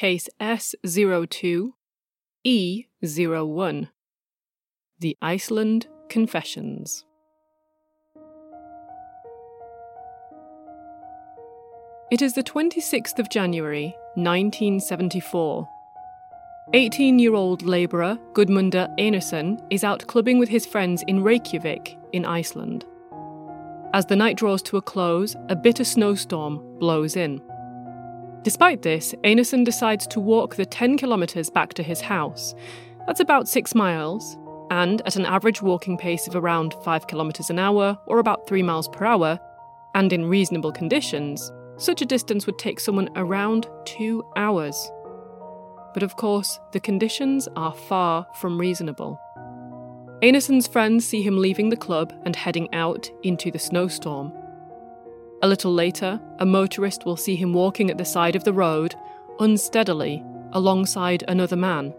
Case S02 E01 The Iceland Confessions. It is the 26th of January, 1974. 18 year old labourer Gudmundur Einarsson is out clubbing with his friends in Reykjavik, in Iceland. As the night draws to a close, a bitter snowstorm blows in. Despite this, Einarsson decides to walk the 10 kilometres back to his house. That's about 6 miles, and at an average walking pace of around 5 kilometres an hour, or about 3 miles per hour, and in reasonable conditions, such a distance would take someone around 2 hours. But of course, the conditions are far from reasonable. Einarsson's friends see him leaving the club and heading out into the snowstorm. A little later, a motorist will see him walking at the side of the road, unsteadily, alongside another man.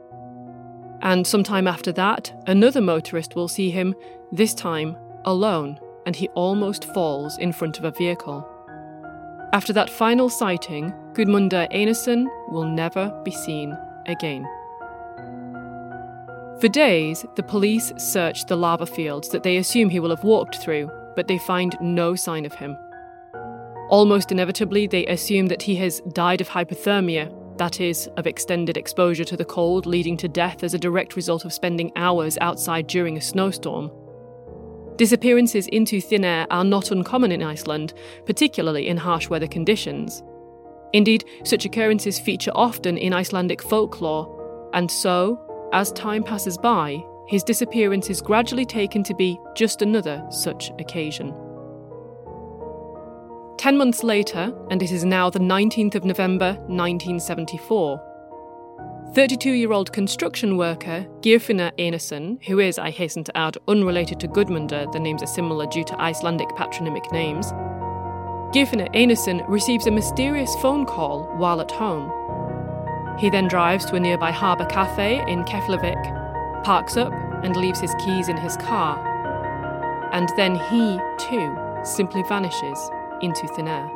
And sometime after that, another motorist will see him, this time alone, and he almost falls in front of a vehicle. After that final sighting, Gudmundur Einarsson will never be seen again. For days, the police search the lava fields that they assume he will have walked through, but they find no sign of him. Almost inevitably, they assume that he has died of hypothermia, that is, of extended exposure to the cold, leading to death as a direct result of spending hours outside during a snowstorm. Disappearances into thin air are not uncommon in Iceland, particularly in harsh weather conditions. Indeed, such occurrences feature often in Icelandic folklore, and so, as time passes by, his disappearance is gradually taken to be just another such occasion. Ten months later, and it is now the 19th of November 1974, 32 year old construction worker Geirfinnur Einarsson, who is, I hasten to add, unrelated to Gudmundur, the names are similar due to Icelandic patronymic names, Geirfinnur Einarsson receives a mysterious phone call while at home. He then drives to a nearby harbour cafe in Keflavik, parks up, and leaves his keys in his car. And then he, too, simply vanishes into thin air.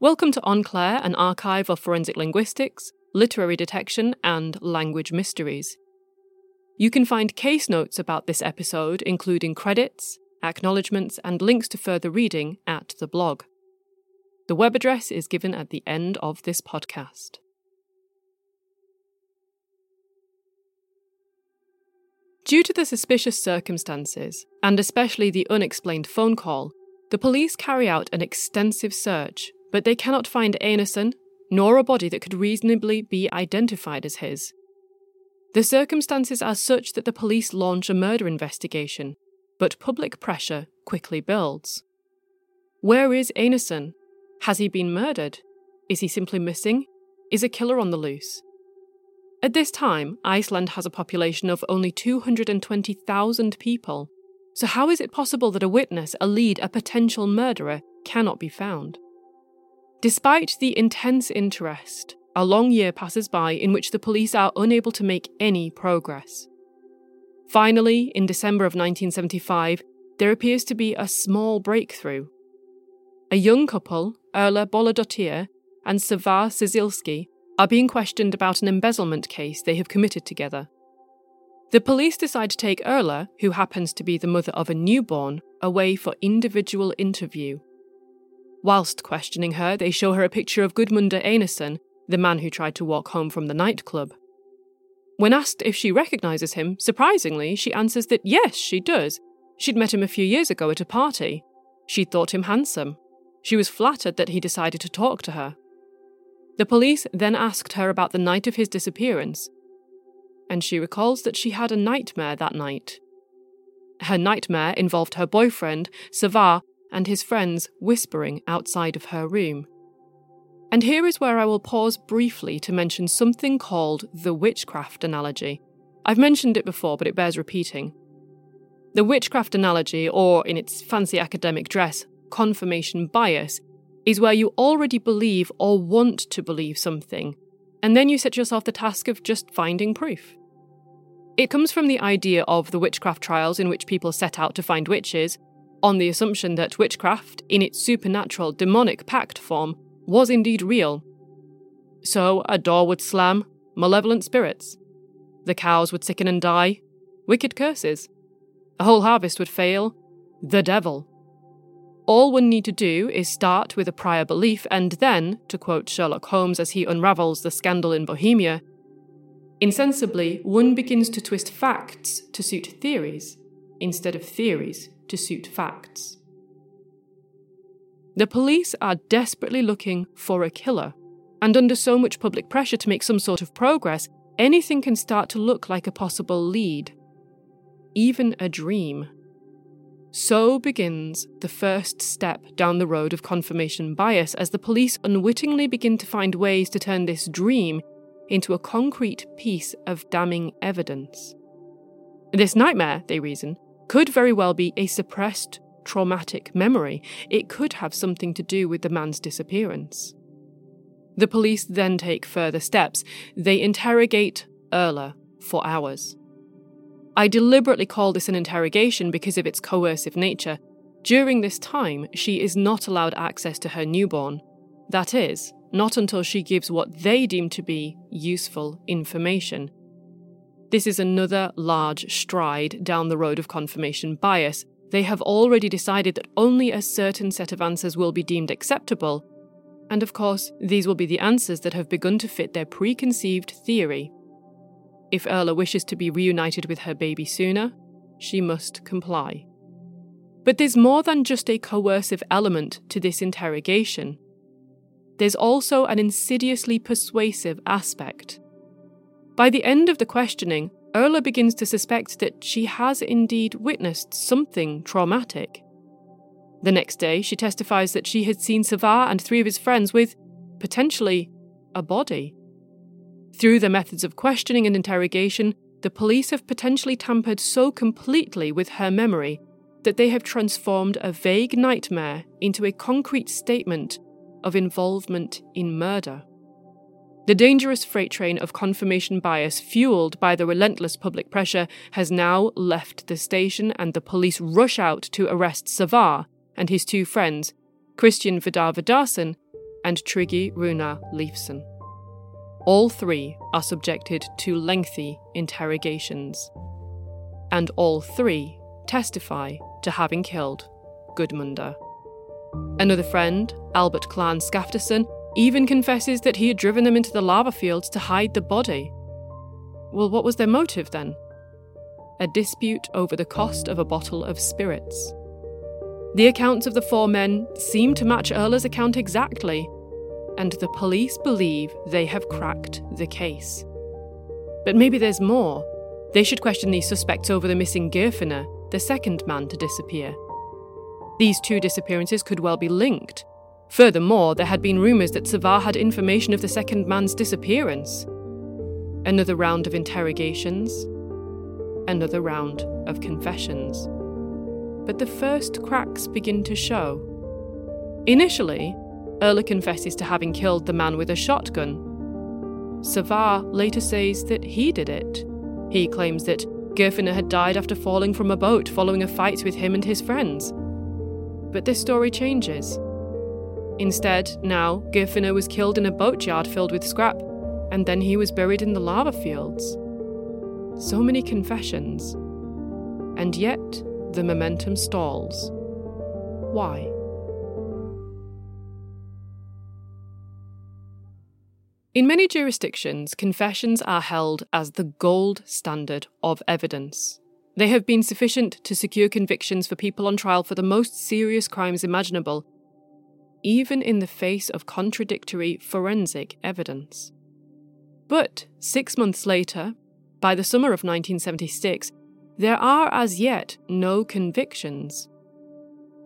Welcome to en clair, an archive of forensic linguistics, literary detection, and language mysteries. You can find case notes about this episode, including credits, acknowledgements, and links to further reading at the blog. The web address is given at the end of this podcast. Due to the suspicious circumstances, and especially the unexplained phone call, the police carry out an extensive search, but they cannot find Einarsson, nor a body that could reasonably be identified as his. The circumstances are such that the police launch a murder investigation, but public pressure quickly builds. Where is Einarsson? Has he been murdered? Is he simply missing? Is a killer on the loose? At this time, Iceland has a population of only 220,000 people. So, how is it possible that a witness, a lead, a potential murderer cannot be found? Despite the intense interest, a long year passes by in which the police are unable to make any progress. Finally, in December of 1975, there appears to be a small breakthrough. A young couple, Erla Bolladottir and Saevar Ciesielski, are being questioned about an embezzlement case they have committed together. The police decide to take Erla, who happens to be the mother of a newborn, away for individual interview. Whilst questioning her, they show her a picture of Gudmundur Einarsson, the man who tried to walk home from the nightclub. When asked if she recognises him, surprisingly, she answers that yes, she does. She'd met him a few years ago at a party. She thought him handsome. She was flattered that he decided to talk to her. The police then asked her about the night of his disappearance, and she recalls that she had a nightmare that night. Her nightmare involved her boyfriend, Saevar, and his friends whispering outside of her room. And here is where I will pause briefly to mention something called the witchcraft analogy. I've mentioned it before, but it bears repeating. The witchcraft analogy, or in its fancy academic dress, confirmation bias, is where you already believe or want to believe something, and then you set yourself the task of just finding proof. It comes from the idea of the witchcraft trials in which people set out to find witches, on the assumption that witchcraft, in its supernatural demonic pact form, was indeed real. So a door would slam, malevolent spirits. The cows would sicken and die, wicked curses. A whole harvest would fail, the devil. All one need to do is start with a prior belief, and then, to quote Sherlock Holmes as he unravels the scandal in Bohemia, insensibly one begins to twist facts to suit theories instead of theories to suit facts. The police are desperately looking for a killer, and under so much public pressure to make some sort of progress, anything can start to look like a possible lead. Even a dream. So begins the first step down the road of confirmation bias as the police unwittingly begin to find ways to turn this dream into a concrete piece of damning evidence. This nightmare, they reason, could very well be a suppressed traumatic memory. It could have something to do with the man's disappearance. The police then take further steps. They interrogate Erla for hours. I deliberately call this an interrogation because of its coercive nature. During this time, she is not allowed access to her newborn. That is, not until she gives what they deem to be useful information. This is another large stride down the road of confirmation bias. They have already decided that only a certain set of answers will be deemed acceptable, and of course, these will be the answers that have begun to fit their preconceived theory. If Erla wishes to be reunited with her baby sooner, she must comply. But there's more than just a coercive element to this interrogation. There's also an insidiously persuasive aspect. By the end of the questioning, Erla begins to suspect that she has indeed witnessed something traumatic. The next day, she testifies that she had seen Saevar and three of his friends with, potentially, a body. Through their methods of questioning and interrogation, the police have potentially tampered so completely with her memory that they have transformed a vague nightmare into a concrete statement of involvement in murder. The dangerous freight train of confirmation bias, fueled by the relentless public pressure, has now left the station, and the police rush out to arrest Saevar and his two friends, Christian Vidar Vidarsson and Tryggvi Runar Leifsson. All three are subjected to lengthy interrogations. And all three testify to having killed Gudmundur. Another friend, Albert Klahn Skaftason, even confesses that he had driven them into the lava fields to hide the body. Well, what was their motive then? A dispute over the cost of a bottle of spirits. The accounts of the four men seem to match Erla's account exactly, and the police believe they have cracked the case. But maybe there's more. They should question these suspects over the missing Geirfinnur, the second man to disappear. These two disappearances could well be linked. Furthermore, there had been rumours that Saevar had information of the second man's disappearance. Another round of interrogations, another round of confessions. But the first cracks begin to show. Initially, Erla confesses to having killed the man with a shotgun. Saevar later says that he did it. He claims that Geirfinnur had died after falling from a boat following a fight with him and his friends. But this story changes. Instead, now, Geirfinnur was killed in a boatyard filled with scrap, and then he was buried in the lava fields. So many confessions. And yet, the momentum stalls. Why? In many jurisdictions, confessions are held as the gold standard of evidence. They have been sufficient to secure convictions for people on trial for the most serious crimes imaginable, even in the face of contradictory forensic evidence. But six months later, by the summer of 1976, there are as yet no convictions.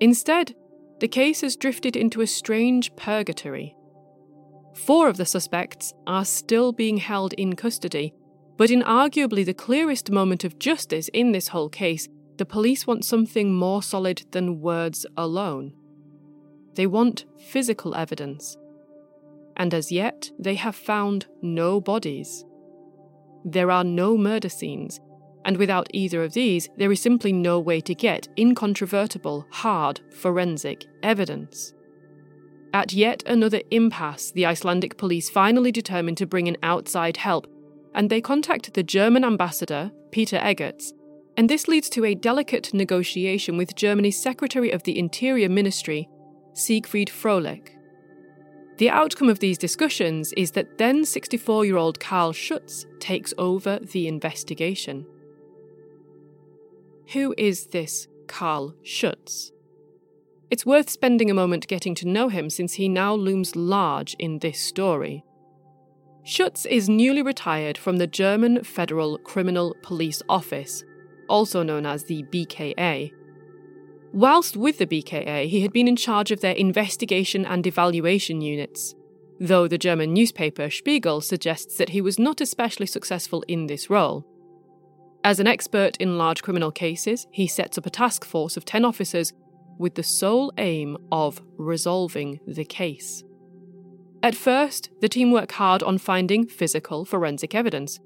Instead, the case has drifted into a strange purgatory Four of the suspects are still being held in custody, but in arguably the clearest moment of justice in this whole case, the police want something more solid than words alone. They want physical evidence. And as yet, they have found no bodies. There are no murder scenes, and without either of these, there is simply no way to get incontrovertible, hard forensic evidence. At yet another impasse, the Icelandic police finally determined to bring in outside help, and they contact the German ambassador, Peter Eggerts, and this leads to a delicate negotiation with Germany's Secretary of the Interior Ministry, Siegfried Fröhlich. The outcome of these discussions is that then 64 year old Karl Schutz takes over the investigation. Who is this Karl Schutz? It's worth spending a moment getting to know him since he now looms large in this story. Schutz is newly retired from the German Federal Criminal Police Office, also known as the BKA, Whilst with the BKA, he had been in charge of their investigation and evaluation units, though the German newspaper Spiegel suggests that he was not especially successful in this role. As an expert in large criminal cases, he sets up a task force of 10 officers with the sole aim of resolving the case. At first, the team work hard on finding physical forensic evidence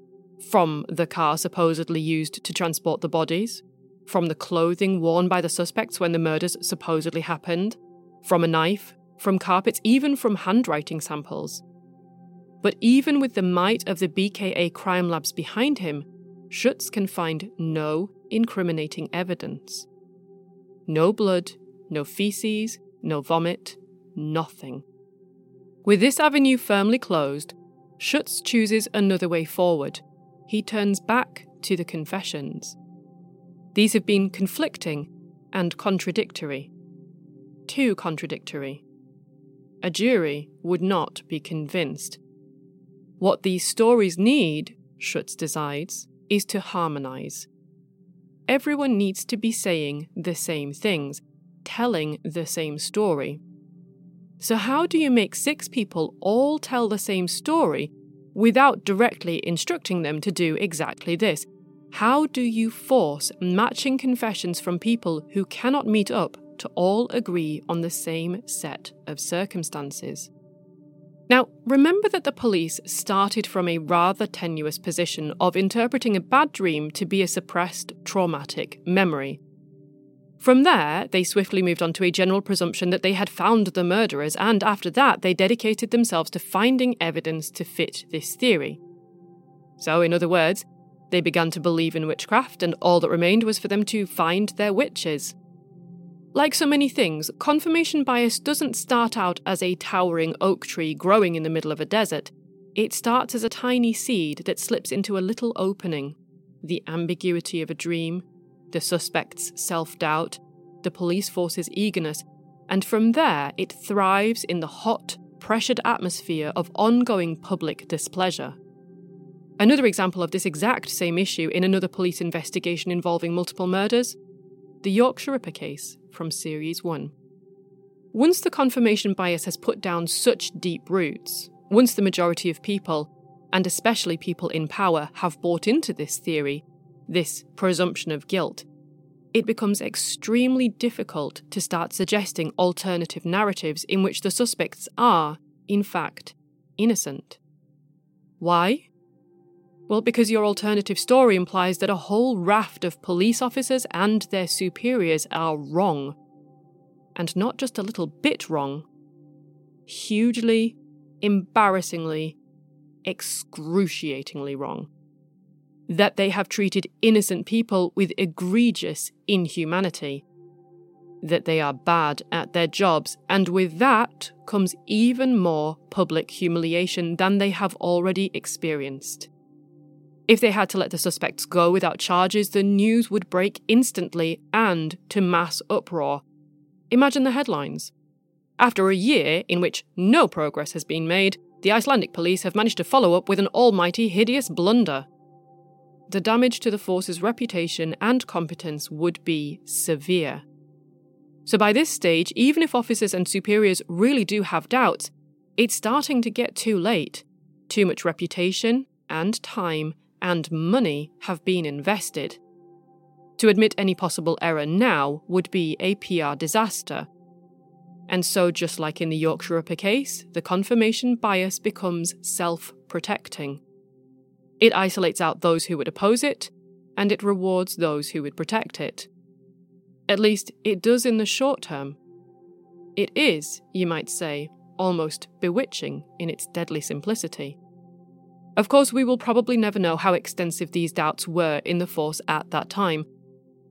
from the car supposedly used to transport the bodies, from the clothing worn by the suspects when the murders supposedly happened, from a knife, from carpets, even from handwriting samples. But even with the might of the BKA crime labs behind him, Schutz can find no incriminating evidence. No blood, no feces, no vomit, nothing. With this avenue firmly closed, Schutz chooses another way forward. He turns back to the confessions. These have been conflicting and contradictory. Too contradictory. A jury would not be convinced. What these stories need, Schutz decides, is to harmonise. Everyone needs to be saying the same things, telling the same story. So, how do you make six people all tell the same story without directly instructing them to do exactly this? How do you force matching confessions from people who cannot meet up to all agree on the same set of circumstances? Now, remember that the police started from a rather tenuous position of interpreting a bad dream to be a suppressed traumatic memory. From there, they swiftly moved on to a general presumption that they had found the murderers, and after that, they dedicated themselves to finding evidence to fit this theory. So, in other words, they began to believe in witchcraft, and all that remained was for them to find their witches. Like so many things, confirmation bias doesn't start out as a towering oak tree growing in the middle of a desert. It starts as a tiny seed that slips into a little opening. The ambiguity of a dream, the suspect's self doubt, the police force's eagerness, and from there it thrives in the hot, pressured atmosphere of ongoing public displeasure. Another example of this exact same issue in another police investigation involving multiple murders the Yorkshire Ripper case from Series 1. Once the confirmation bias has put down such deep roots, once the majority of people, and especially people in power, have bought into this theory, this presumption of guilt, it becomes extremely difficult to start suggesting alternative narratives in which the suspects are, in fact, innocent. Why? Well, because your alternative story implies that a whole raft of police officers and their superiors are wrong. And not just a little bit wrong. Hugely, embarrassingly, excruciatingly wrong. That they have treated innocent people with egregious inhumanity. That they are bad at their jobs, and with that comes even more public humiliation than they have already experienced. If they had to let the suspects go without charges, the news would break instantly and to mass uproar. Imagine the headlines. After a year in which no progress has been made, the Icelandic police have managed to follow up with an almighty hideous blunder. The damage to the force's reputation and competence would be severe. So, by this stage, even if officers and superiors really do have doubts, it's starting to get too late. Too much reputation and time and money have been invested. To admit any possible error now would be a PR disaster. And so, just like in the Yorkshire Ripper case, the confirmation bias becomes self protecting. It isolates out those who would oppose it, and it rewards those who would protect it. At least, it does in the short term. It is, you might say, almost bewitching in its deadly simplicity. Of course, we will probably never know how extensive these doubts were in the force at that time.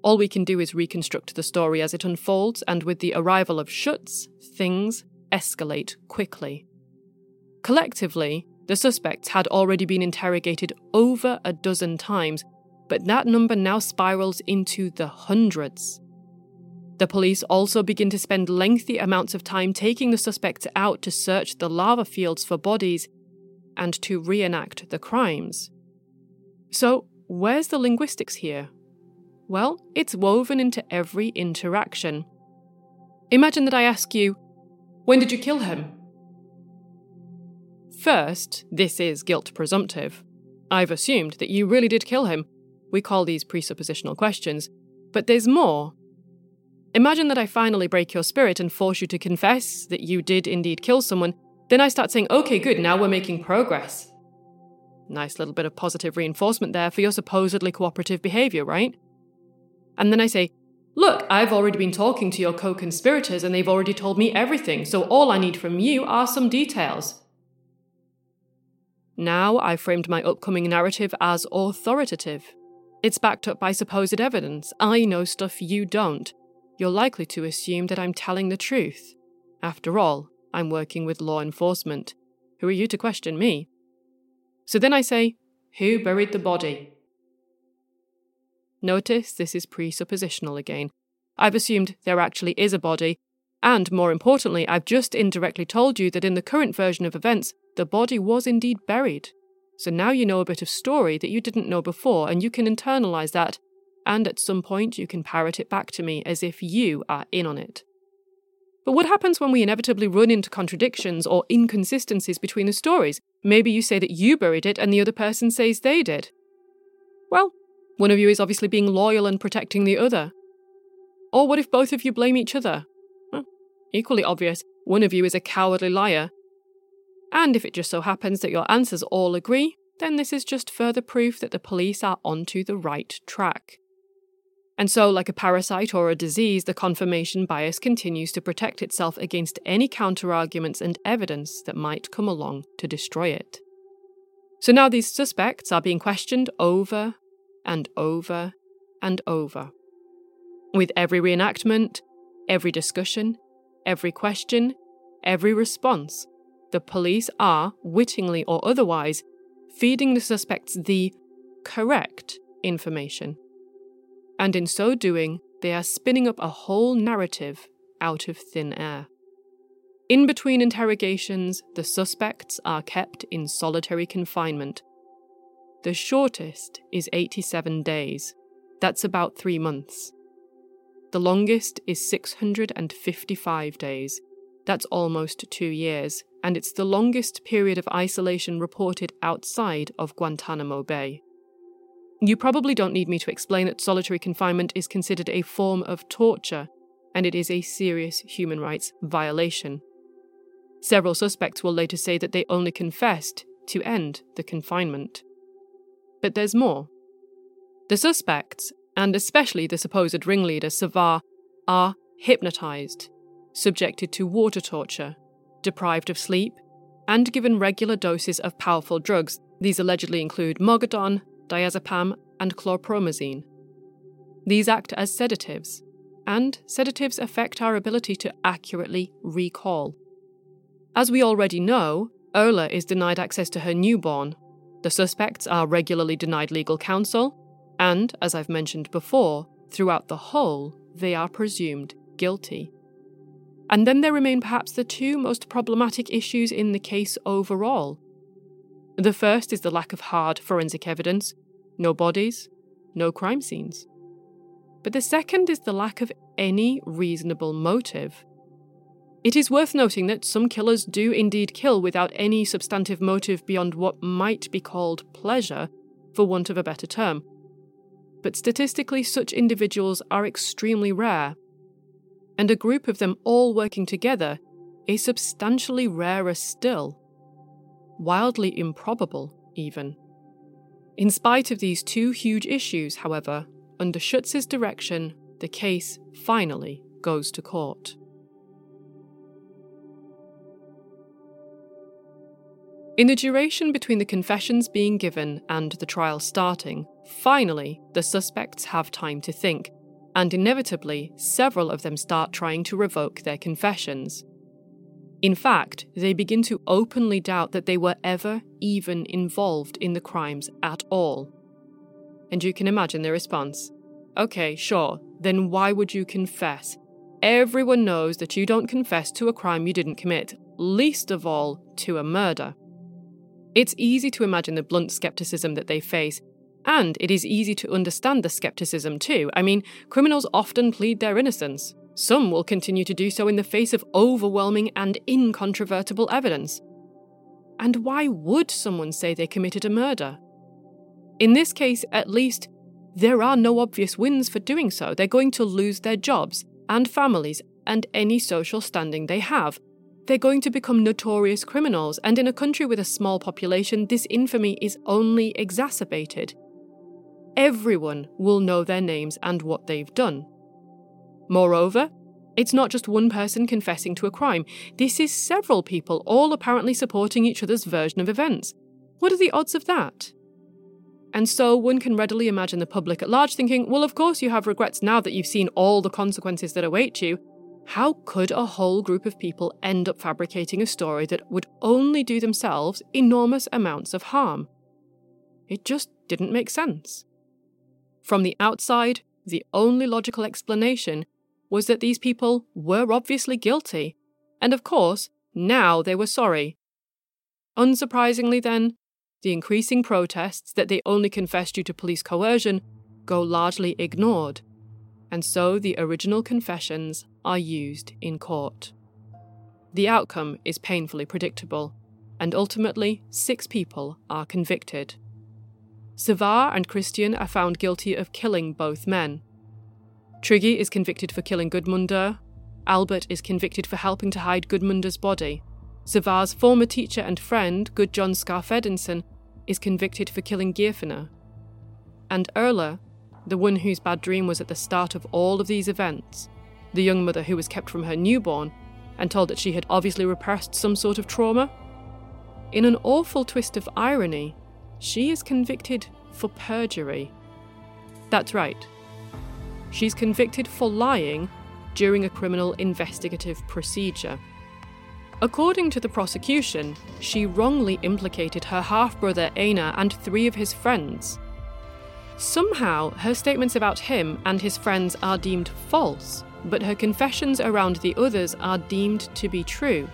All we can do is reconstruct the story as it unfolds, and with the arrival of Schutz, things escalate quickly. Collectively, the suspects had already been interrogated over a dozen times, but that number now spirals into the hundreds. The police also begin to spend lengthy amounts of time taking the suspects out to search the lava fields for bodies and to reenact the crimes. So, where's the linguistics here? Well, it's woven into every interaction. Imagine that I ask you, When did you kill him? First, this is guilt presumptive. I've assumed that you really did kill him. We call these presuppositional questions. But there's more. Imagine that I finally break your spirit and force you to confess that you did indeed kill someone. Then I start saying, okay, good, now we're making progress. Nice little bit of positive reinforcement there for your supposedly cooperative behaviour, right? And then I say, Look, I've already been talking to your co conspirators and they've already told me everything, so all I need from you are some details. Now I've framed my upcoming narrative as authoritative. It's backed up by supposed evidence. I know stuff you don't. You're likely to assume that I'm telling the truth. After all, I'm working with law enforcement. Who are you to question me? So then I say, Who buried the body? Notice this is presuppositional again. I've assumed there actually is a body, and more importantly, I've just indirectly told you that in the current version of events, the body was indeed buried. So now you know a bit of story that you didn't know before, and you can internalize that, and at some point you can parrot it back to me as if you are in on it. But what happens when we inevitably run into contradictions or inconsistencies between the stories? Maybe you say that you buried it and the other person says they did. Well, one of you is obviously being loyal and protecting the other. Or what if both of you blame each other? Equally obvious, one of you is a cowardly liar. And if it just so happens that your answers all agree, then this is just further proof that the police are onto the right track. And so, like a parasite or a disease, the confirmation bias continues to protect itself against any counterarguments and evidence that might come along to destroy it. So now these suspects are being questioned over and over and over. With every reenactment, every discussion, every question, every response, the police are, wittingly or otherwise, feeding the suspects the correct information. And in so doing, they are spinning up a whole narrative out of thin air. In between interrogations, the suspects are kept in solitary confinement. The shortest is 87 days. That's about three months. The longest is 655 days. That's almost two years, and it's the longest period of isolation reported outside of Guantanamo Bay. You probably don't need me to explain that solitary confinement is considered a form of torture, and it is a serious human rights violation. Several suspects will later say that they only confessed to end the confinement. But there's more. The suspects and especially the supposed ringleader, Saevar, are hypnotized, subjected to water torture, deprived of sleep, and given regular doses of powerful drugs. These allegedly include Mogadon, diazepam, and chlorpromazine. These act as sedatives, and sedatives affect our ability to accurately recall. As we already know, Erla is denied access to her newborn. The suspects are regularly denied legal counsel, and, as I've mentioned before, throughout the whole, they are presumed guilty. And then there remain perhaps the two most problematic issues in the case overall. The first is the lack of hard forensic evidence no bodies, no crime scenes. But the second is the lack of any reasonable motive. It is worth noting that some killers do indeed kill without any substantive motive beyond what might be called pleasure, for want of a better term, but statistically, such individuals are extremely rare. And a group of them all working together is substantially rarer still. Wildly improbable, even. In spite of these two huge issues, however, under Schutz's direction, the case finally goes to court. In the duration between the confessions being given and the trial starting, finally, the suspects have time to think, and inevitably, several of them start trying to revoke their confessions. In fact, they begin to openly doubt that they were ever even involved in the crimes at all. And you can imagine their response. Okay, sure, then why would you confess? Everyone knows that you don't confess to a crime you didn't commit, least of all to a murder. It's easy to imagine the blunt skepticism that they face, and it is easy to understand the skepticism too. I mean, criminals often plead their innocence. Some will continue to do so in the face of overwhelming and incontrovertible evidence. And why would someone say they committed a murder? In this case, at least, there are no obvious wins for doing so. They're going to lose their jobs and families and any social standing they have, they're going to become notorious criminals, and in a country with a small population, this infamy is only exacerbated. Everyone will know their names and what they've done. Moreover, it's not just one person confessing to a crime, this is several people, all apparently supporting each other's version of events. What are the odds of that? And so one can readily imagine the public at large thinking, well, of course you have regrets now that you've seen all the consequences that await you, how could a whole group of people end up fabricating a story that would only do themselves enormous amounts of harm? It just didn't make sense. From the outside, the only logical explanation was that these people were obviously guilty, and of course, now they were sorry. Unsurprisingly, then, the increasing protests that they only confessed due to police coercion go largely ignored and so the original confessions are used in court. The outcome is painfully predictable, and ultimately, six people are convicted. Savard and Christian are found guilty of killing both men. Tryggvi is convicted for killing Gudmundur. Albert is convicted for helping to hide Gudmundur's body. Savard's former teacher and friend, Gudjon Skarphedinsson, is convicted for killing Geirfinnur. And Erla the one whose bad dream was at the start of all of these events, the young mother who was kept from her newborn and told that she had obviously repressed some sort of trauma. In an awful twist of irony, she is convicted for perjury. That's right. She's convicted for lying during a criminal investigative procedure. According to the prosecution, she wrongly implicated her half brother Einar and three of his friends Somehow, her statements about him and his friends are deemed false, but her confessions around the others are deemed to be true.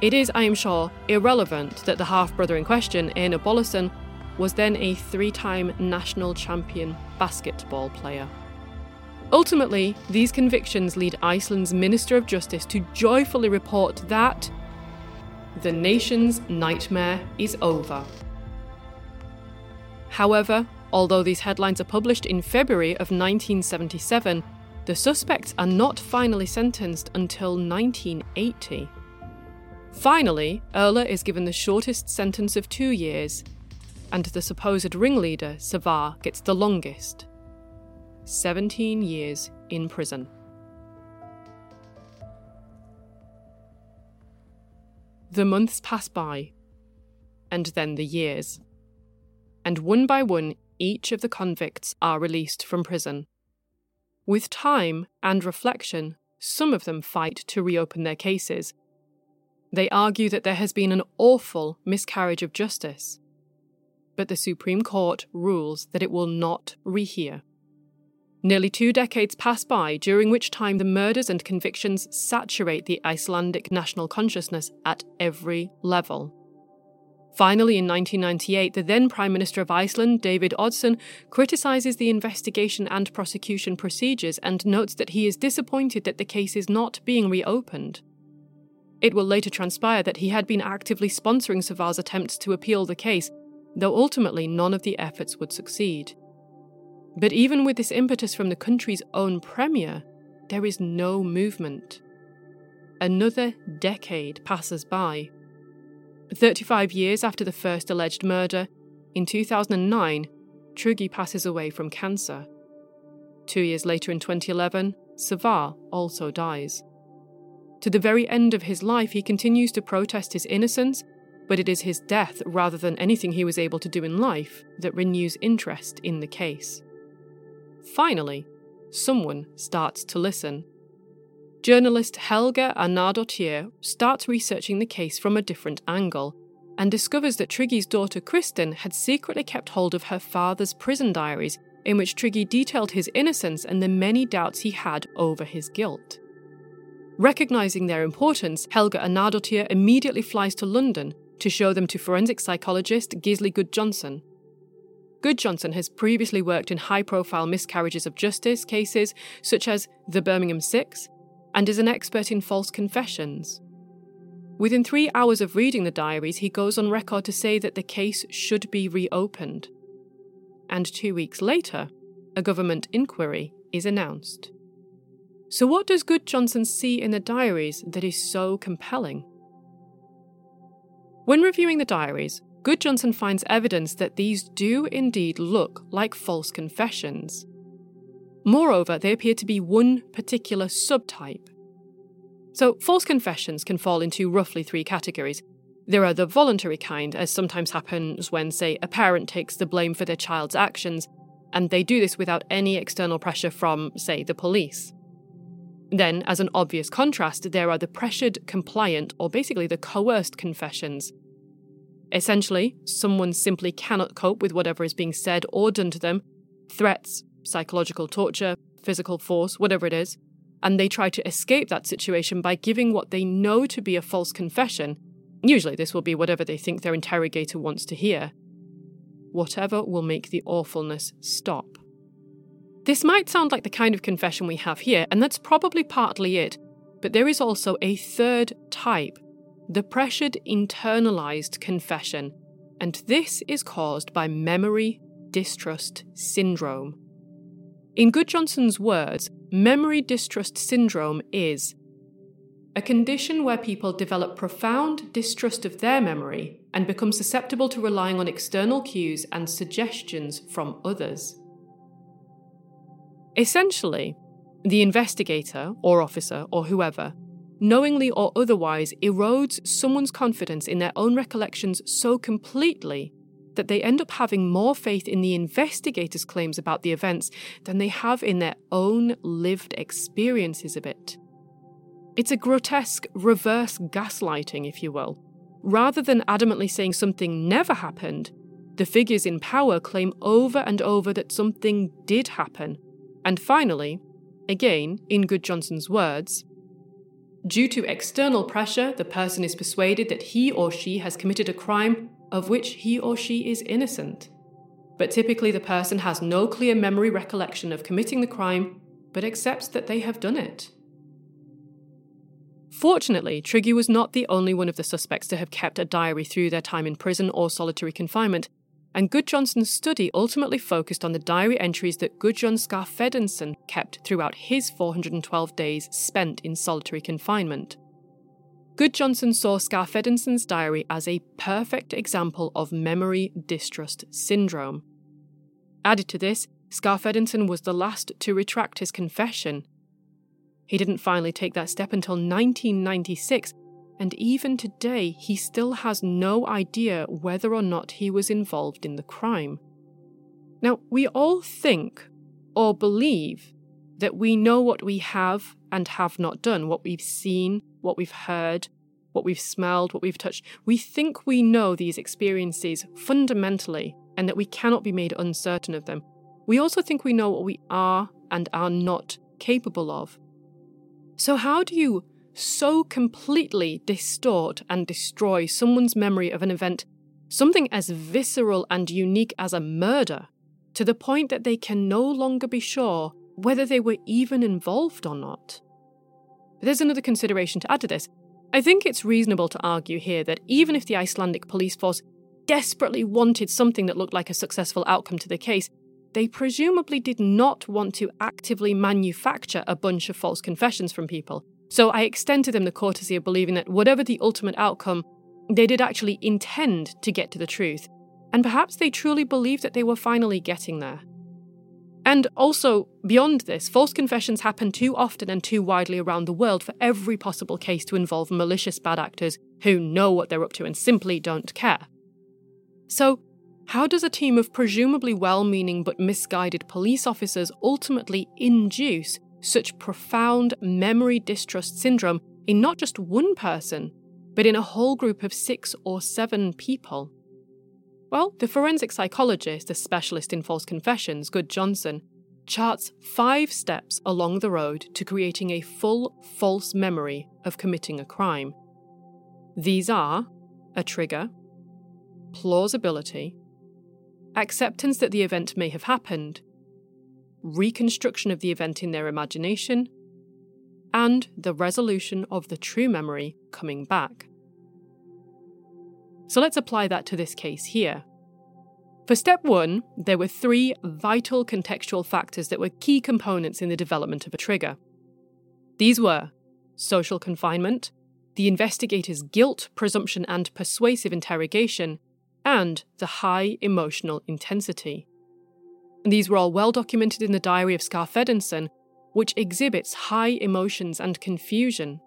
It is, I am sure, irrelevant that the half brother in question, Einar Bollason, was then a three time national champion basketball player. Ultimately, these convictions lead Iceland's Minister of Justice to joyfully report that the nation's nightmare is over. However, Although these headlines are published in February of 1977, the suspects are not finally sentenced until 1980. Finally, Erla is given the shortest sentence of two years, and the supposed ringleader, Savard, gets the longest 17 years in prison. The months pass by, and then the years. And one by one, each of the convicts are released from prison. With time and reflection, some of them fight to reopen their cases. They argue that there has been an awful miscarriage of justice. But the Supreme Court rules that it will not rehear. Nearly two decades pass by, during which time the murders and convictions saturate the Icelandic national consciousness at every level. Finally, in 1998, the then Prime Minister of Iceland, David Oddsson, criticises the investigation and prosecution procedures and notes that he is disappointed that the case is not being reopened. It will later transpire that he had been actively sponsoring Saevar's attempts to appeal the case, though ultimately none of the efforts would succeed. But even with this impetus from the country's own premier, there is no movement. Another decade passes by 35 years after the first alleged murder, in 2009, Tryggvi passes away from cancer. Two years later, in 2011, Saevar also dies. To the very end of his life, he continues to protest his innocence, but it is his death rather than anything he was able to do in life that renews interest in the case. Finally, someone starts to listen. Journalist Helga Arnardottir starts researching the case from a different angle and discovers that Tryggvi's daughter Kristen had secretly kept hold of her father's prison diaries, in which Tryggvi detailed his innocence and the many doubts he had over his guilt. Recognizing their importance, Helga Arnardottir immediately flies to London to show them to forensic psychologist Gisli Gudjonsson. Gudjonsson has previously worked in high profile miscarriages of justice cases such as the Birmingham Six and is an expert in false confessions. Within three hours of reading the diaries, he goes on record to say that the case should be reopened. And two weeks later, a government inquiry is announced. So, what does Gudjonsson see in the diaries that is so compelling? When reviewing the diaries, Gudjonsson finds evidence that these do indeed look like false confessions. Moreover, they appear to be one particular subtype so, false confessions can fall into roughly three categories. There are the voluntary kind, as sometimes happens when, say, a parent takes the blame for their child's actions, and they do this without any external pressure from, say, the police. Then, as an obvious contrast, there are the pressured, compliant, or basically the coerced confessions. Essentially, someone simply cannot cope with whatever is being said or done to them threats, psychological torture, physical force, whatever it is and they try to escape that situation by giving what they know to be a false confession. Usually, this will be whatever they think their interrogator wants to hear. Whatever will make the awfulness stop. This might sound like the kind of confession we have here, and that's probably partly it, but there is also a third type the pressured internalized confession, and this is caused by memory distrust syndrome. In Gudjonsson's words, Memory distrust syndrome is a condition where people develop profound distrust of their memory and become susceptible to relying on external cues and suggestions from others. Essentially, the investigator or officer or whoever, knowingly or otherwise, erodes someone's confidence in their own recollections so completely that they end up having more faith in the investigators' claims about the events than they have in their own lived experiences of it. It's a grotesque reverse gaslighting, if you will. Rather than adamantly saying something never happened, the figures in power claim over and over that something did happen. And finally, again, in Gudjonsson's words, Due to external pressure, the person is persuaded that he or she has committed a crime of which he or she is innocent. But typically, the person has no clear memory recollection of committing the crime, but accepts that they have done it. Fortunately, Tryggvi was not the only one of the suspects to have kept a diary through their time in prison or solitary confinement, and Gudjonsson's study ultimately focused on the diary entries that Gudjon Skarphedinsson kept throughout his 412 days spent in solitary confinement. Gudjonsson saw Skarphedinsson's diary as a perfect example of memory distrust syndrome. Added to this, Skarphedinsson was the last to retract his confession. He didn't finally take that step until 1996, and even today he still has no idea whether or not he was involved in the crime. Now, we all think or believe that we know what we have and have not done, what we've seen, what we've heard, what we've smelled, what we've touched. We think we know these experiences fundamentally and that we cannot be made uncertain of them. We also think we know what we are and are not capable of. So, how do you so completely distort and destroy someone's memory of an event, something as visceral and unique as a murder, to the point that they can no longer be sure whether they were even involved or not? There's another consideration to add to this. I think it's reasonable to argue here that even if the Icelandic police force desperately wanted something that looked like a successful outcome to the case, they presumably did not want to actively manufacture a bunch of false confessions from people. So I extend to them the courtesy of believing that whatever the ultimate outcome, they did actually intend to get to the truth. And perhaps they truly believed that they were finally getting there. And also, beyond this, false confessions happen too often and too widely around the world for every possible case to involve malicious bad actors who know what they're up to and simply don't care. So, how does a team of presumably well meaning but misguided police officers ultimately induce such profound memory distrust syndrome in not just one person, but in a whole group of six or seven people? Well, the forensic psychologist, a specialist in false confessions, Gudjonsson, charts five steps along the road to creating a full false memory of committing a crime. These are a trigger, plausibility, acceptance that the event may have happened, reconstruction of the event in their imagination, and the resolution of the true memory coming back. So let's apply that to this case here. For step one, there were three vital contextual factors that were key components in the development of a trigger. These were social confinement, the investigator's guilt, presumption, and persuasive interrogation, and the high emotional intensity. These were all well documented in the diary of Skarphedinsson, which exhibits high emotions and confusion.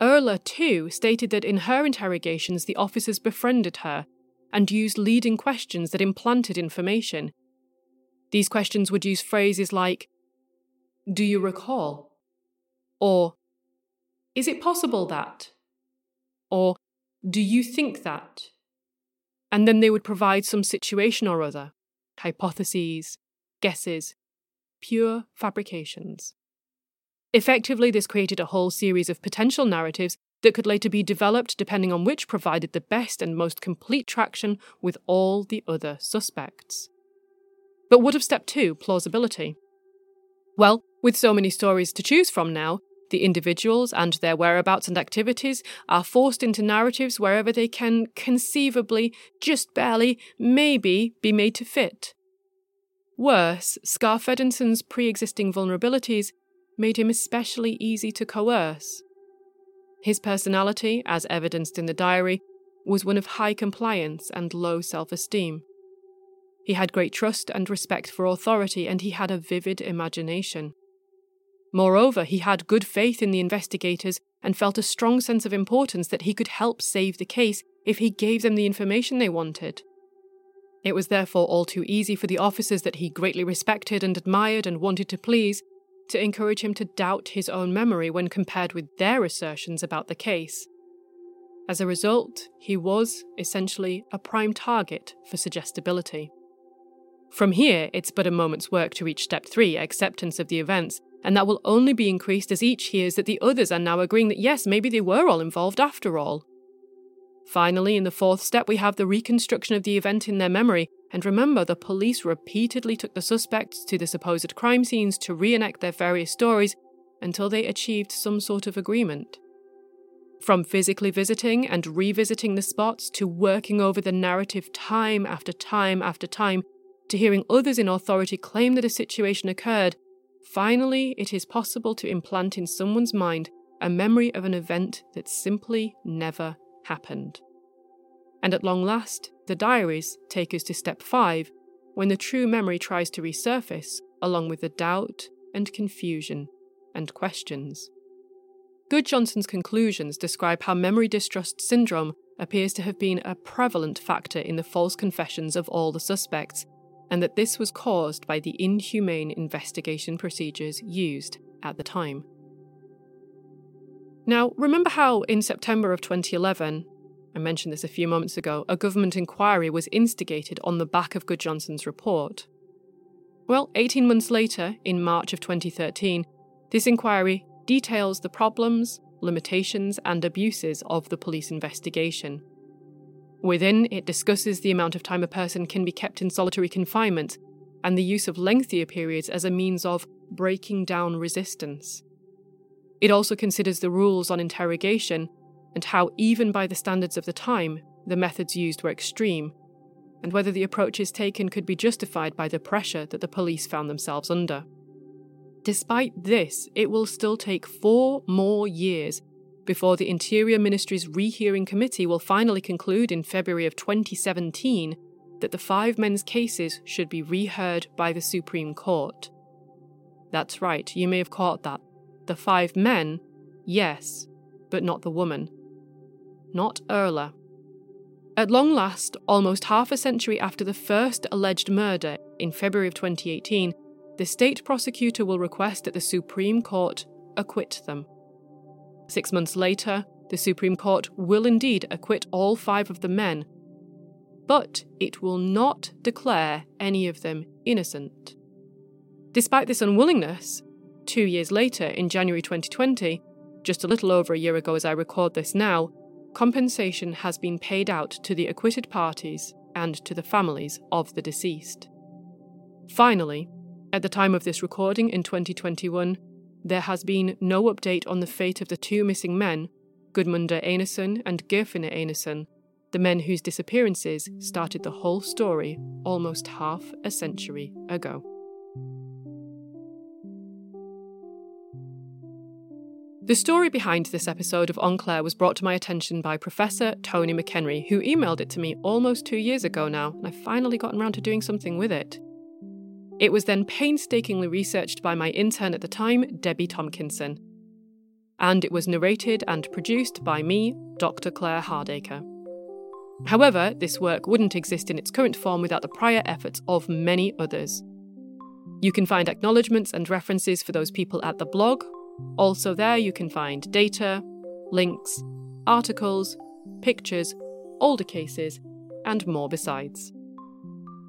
Erla, too, stated that in her interrogations the officers befriended her and used leading questions that implanted information. These questions would use phrases like, Do you recall? Or, Is it possible that? Or, Do you think that? And then they would provide some situation or other, hypotheses, guesses, pure fabrications. Effectively, this created a whole series of potential narratives that could later be developed depending on which provided the best and most complete traction with all the other suspects. But what of step two, plausibility? Well, with so many stories to choose from now, the individuals and their whereabouts and activities are forced into narratives wherever they can conceivably, just barely, maybe, be made to fit. Worse, Skarphedinsson's pre existing vulnerabilities made him especially easy to coerce. His personality, as evidenced in the diary, was one of high compliance and low self esteem. He had great trust and respect for authority, and he had a vivid imagination. Moreover, he had good faith in the investigators and felt a strong sense of importance that he could help save the case if he gave them the information they wanted. It was therefore all too easy for the officers that he greatly respected and admired and wanted to please to encourage him to doubt his own memory when compared with their assertions about the case. As a result, he was, essentially, a prime target for suggestibility. From here, it's but a moment's work to reach step three acceptance of the events, and that will only be increased as each hears that the others are now agreeing that yes, maybe they were all involved after all. Finally, in the fourth step, we have the reconstruction of the event in their memory. And remember, the police repeatedly took the suspects to the supposed crime scenes to reenact their various stories until they achieved some sort of agreement. From physically visiting and revisiting the spots to working over the narrative time after time after time to hearing others in authority claim that a situation occurred, finally it is possible to implant in someone's mind a memory of an event that simply never happened. And at long last, the diaries take us to step five, when the true memory tries to resurface, along with the doubt and confusion and questions. Gudjonsson's conclusions describe how memory distrust syndrome appears to have been a prevalent factor in the false confessions of all the suspects, and that this was caused by the inhumane investigation procedures used at the time. Now, remember how in September of 2011, I mentioned this a few moments ago, a government inquiry was instigated on the back of Gudjonsson's report? Well, 18 months later, in March of 2013, this inquiry details the problems, limitations, and abuses of the police investigation. Within, it discusses the amount of time a person can be kept in solitary confinement and the use of lengthier periods as a means of breaking down resistance. It also considers the rules on interrogation and how, even by the standards of the time, the methods used were extreme, and whether the approaches taken could be justified by the pressure that the police found themselves under. Despite this, it will still take four more years before the Interior Ministry's rehearing committee will finally conclude in February of 2017 that the five men's cases should be reheard by the Supreme Court. That's right, you may have caught that. The five men, yes, but not the woman. Not Erla. At long last, almost half a century after the first alleged murder in February of 2018, the state prosecutor will request that the Supreme Court acquit them. Six months later, the Supreme Court will indeed acquit all five of the men, but it will not declare any of them innocent. Despite this unwillingness, two years later, in January 2020, just a little over a year ago as I record this now, compensation has been paid out to the acquitted parties and to the families of the deceased. Finally, at the time of this recording in 2021, there has been no update on the fate of the two missing men, Gudmundur Einarsson and Geirfinnur Einarsson, the men whose disappearances started the whole story almost half a century ago. The story behind this episode of En Clair was brought to my attention by Professor Tony McEnery, who emailed it to me almost two years ago now, and I've finally gotten around to doing something with it. It was then painstakingly researched by my intern at the time, Debbie Tompkinson. And it was narrated and produced by me, Dr. Claire Hardaker. However, this work wouldn't exist in its current form without the prior efforts of many others. You can find acknowledgements and references for those people at the blog also, there you can find data, links, articles, pictures, older cases, and more besides.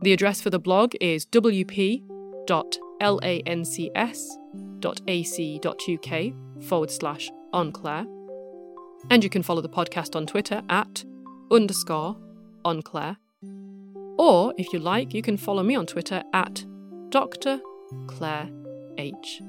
The address for the blog is wp.lancs.ac.uk forward slash enclair. And you can follow the podcast on Twitter at underscore enclair. Or, if you like, you can follow me on Twitter at Dr. Claire H.